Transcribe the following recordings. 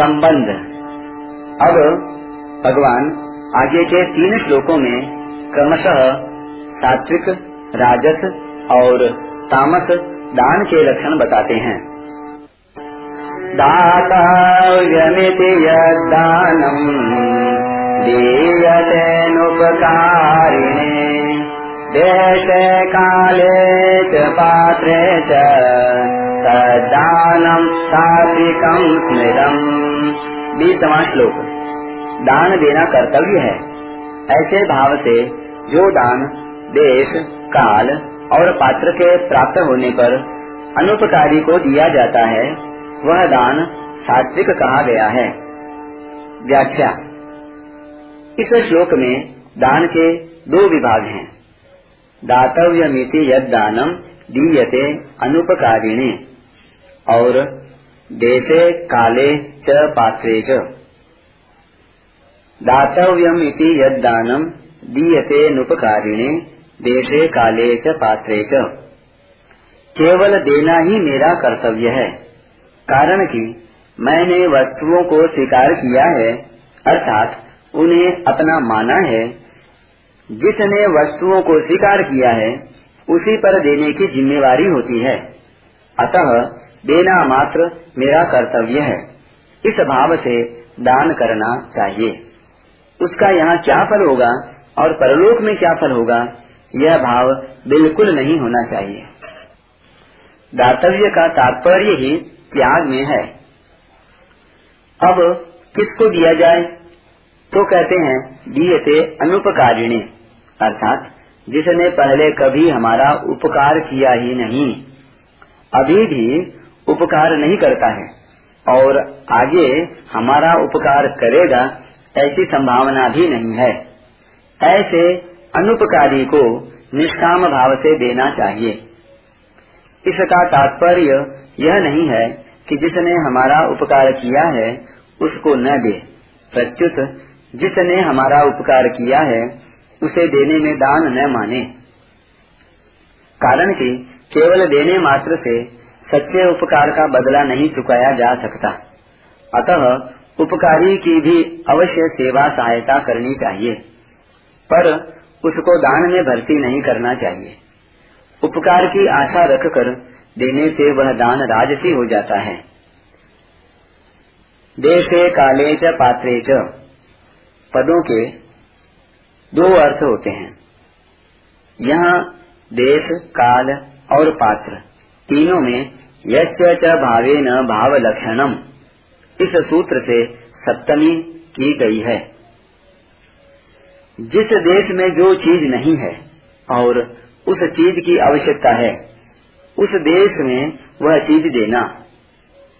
संबंध। अब भगवान आगे के तीन श्लोकों में क्रमशः सात्विक, राजस और तामस दान के लक्षण बताते हैं। दातव्यमिति यदानम् दीयतेनुपकारिणे, देशे काले च पात्रे च स्मृतम। बीसवा श्लोक। दान देना कर्तव्य है। ऐसे भाव से जो दान, देश, काल और पात्र के प्राप्त होने पर अनुपकारी को दिया जाता है, वह दान सात्विक कहा गया है। व्याख्या। इस श्लोक में दान के दो विभाग हैं। दातव्य मिति यद दानम दीयते अनुपकारिणे। और देशे काले च पात्रे च। दातव्यम इति यद दानम दीयते अनुपकारिणे देशे काले च पात्रे च। केवल देना ही मेरा कर्तव्य है। कारण कि मैंने वस्तुओं को स्वीकार किया है, अर्थात उन्हें अपना माना है। जिसने वस्तुओं को स्वीकार किया है, उसी पर देने की जिम्मेवारी होती है। अतः देना मात्र मेरा कर्तव्य है। इस भाव से दान करना चाहिए। उसका यहाँ क्या फल होगा और परलोक में क्या फल होगा, यह भाव बिल्कुल नहीं होना चाहिए। दातव्य का तात्पर्य ही त्याग में है। अब किसको दिया जाए? तो कहते हैं दिए अनुपकारिणी। अर्थात, जिसने पहले कभी हमारा उपकार किया ही नहीं, अभी भी उपकार नहीं करता है। और आगे हमारा उपकार करेगा, ऐसी संभावना भी नहीं है। ऐसे अनुपकारी को निष्काम भाव से देना चाहिए। इसका तात्पर्य यह नहीं है कि जिसने हमारा उपकार किया है, उसको न दे। प्रत्युत, जिसने हमारा उपकार किया है, उसे देने में दान न माने। कारण कि केवल देने मात्र से सच्चे उपकार का बदला नहीं चुकाया जा सकता। अतः उपकारी की भी अवश्य सेवा सहायता करनी चाहिए। पर उसको दान में भर्ती नहीं करना चाहिए। उपकार की आशा रखकर देने से वह दान राजसी हो जाता है। देशे काले च पात्रे च। पदों के दो अर्थ होते हैं। यहाँ देश, काल और पात्र। तीनों में यश्च भावे न भाव लक्षणम इस सूत्र से सप्तमी की गई है। जिस देश में जो चीज़ नहीं है और उस चीज़ की आवश्यकता है, उस देश में वह चीज़ देना।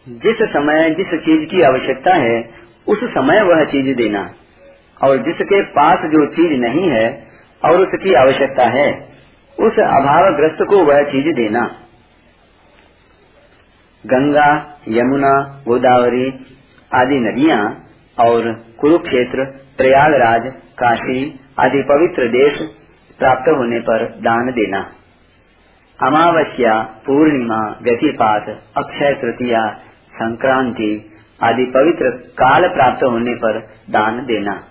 जिस समय जिस चीज़ की आवश्यकता है, उस समय वह चीज़ देना। और जिसके पास जो चीज़ नहीं है और उसकी आवश्यकता है, उस अभावग्रस्त को वह चीज़ देना। गंगा, यमुना, गोदावरी आदि नदियाँ और कुरुक्षेत्र, प्रयागराज, काशी आदि पवित्र देश प्राप्त होने पर दान देना। अमावस्या, पूर्णिमा, व्यतिपात, अक्षय तृतीया, संक्रांति आदि पवित्र काल प्राप्त होने पर दान देना।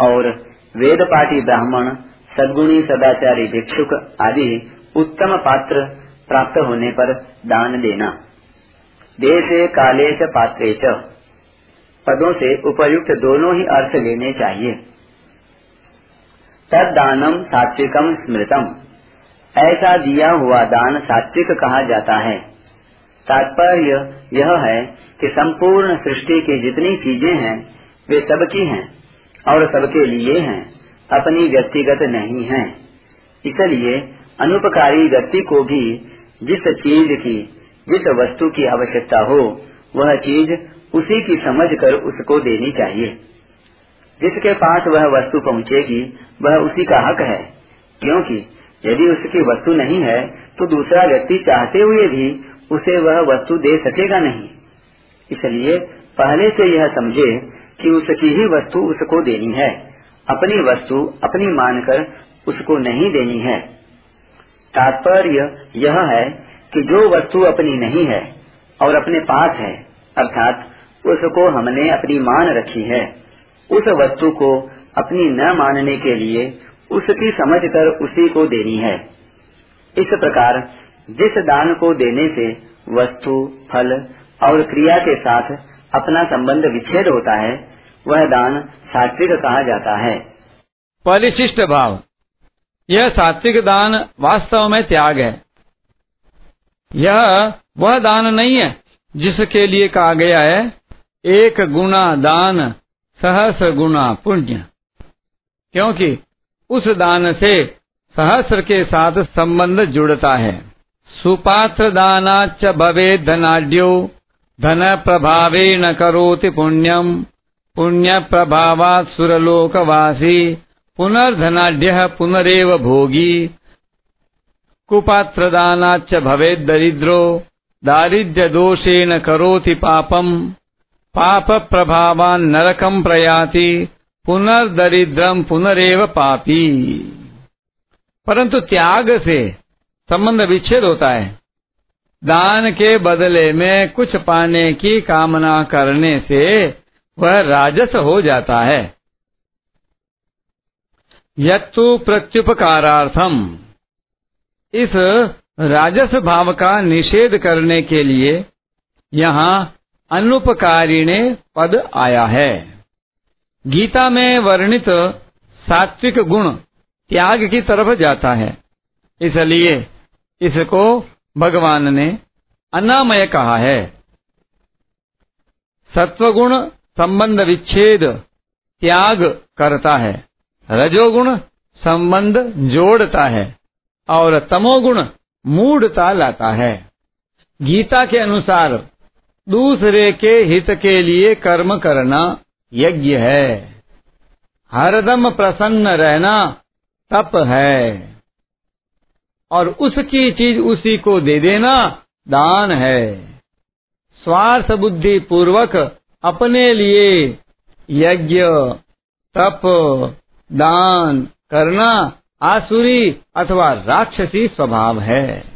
और वेद पाठी ब्राह्मण, सदगुणी सदाचारी भिक्षुक आदि उत्तम पात्र प्राप्त होने पर दान देना। देशे, काले च, पात्रे च। पदों से उपयुक्त दोनों ही अर्थ लेने चाहिए। तद दानम सात्विकम स्मृतम। ऐसा दिया हुआ दान सात्विक कहा जाता है। तात्पर्य यह है कि संपूर्ण सृष्टि की जितनी चीज़ें हैं, वे सबकी हैं और सबके लिए हैं, अपनी व्यक्तिगत नहीं है। इसलिए अनुपकारी व्यक्ति को भी जिस चीज़ की जिस वस्तु की आवश्यकता हो, वह चीज़ उसी की समझ कर उसको देनी चाहिए। जिसके पास वह वस्तु पहुँचेगी, वह उसी का हक है। क्योंकि यदि उसकी वस्तु नहीं है तो दूसरा व्यक्ति चाहते हुए भी उसे वह वस्तु दे सकेगा नहीं। इसलिए पहले से यह समझे कि उसकी ही वस्तु उसको देनी है। अपनी वस्तु अपनी मानकर उसको नहीं देनी है। तात्पर्य यह है कि जो वस्तु अपनी नहीं है और अपने पास है, अर्थात उसको हमने अपनी मान रखी है, उस वस्तु को अपनी न मानने के लिए उसकी समझ कर उसी को देनी है। इस प्रकार जिस दान को देने से वस्तु, फल और क्रिया के साथ अपना संबंध विच्छेद होता है, वह दान सात्विक कहा जाता है। परिशिष्ट भाव। यह सात्विक दान वास्तव में त्याग है। यह वह दान नहीं है जिसके लिए कहा गया है, एक गुना दान, सहस्र गुना पुण्य। क्योंकि उस दान से सहस्र के साथ संबंध जुड़ता है। सुपात्र दानाच भवे धनाढ़ धन प्रभावे न करोति पुण्यम। पुण्य प्रभावा सुरलोकवासी पुनर्धनाढ़ पुनरेव भोगी। कुपात्रदानाच भवे दरिद्रो दारिद्र्य दोषेण करोति पापम। पाप प्रभावान नरकम प्रयाति, पुनर्दरिद्रम पुनरेव पापी। परंतु त्याग से संबंध विच्छेद होता है। दान के बदले में कुछ पाने की कामना करने से वह राजस हो जाता है। यत्तु प्रत्युपकारार्थम। इस राजस भाव का निषेध करने के लिए यहाँ अनुपकारिणे पद आया है। गीता में वर्णित सात्विक गुण त्याग की तरफ़ जाता है। इसलिए इसको भगवान ने अनामय कहा है। सत्वगुण संबंध विच्छेद त्याग करता है। रजोगुण संबंध जोड़ता है। और तमोगुण मूढ़ता लाता है। गीता के अनुसार, दूसरे के हित के लिए कर्म करना यज्ञ है। हरदम प्रसन्न रहना तप है। और उसकी चीज़ उसी को दे देना दान है। स्वार्थ बुद्धि पूर्वक अपने लिए यज्ञ, तप, दान करना आसुरी अथवा राक्षसी स्वभाव है।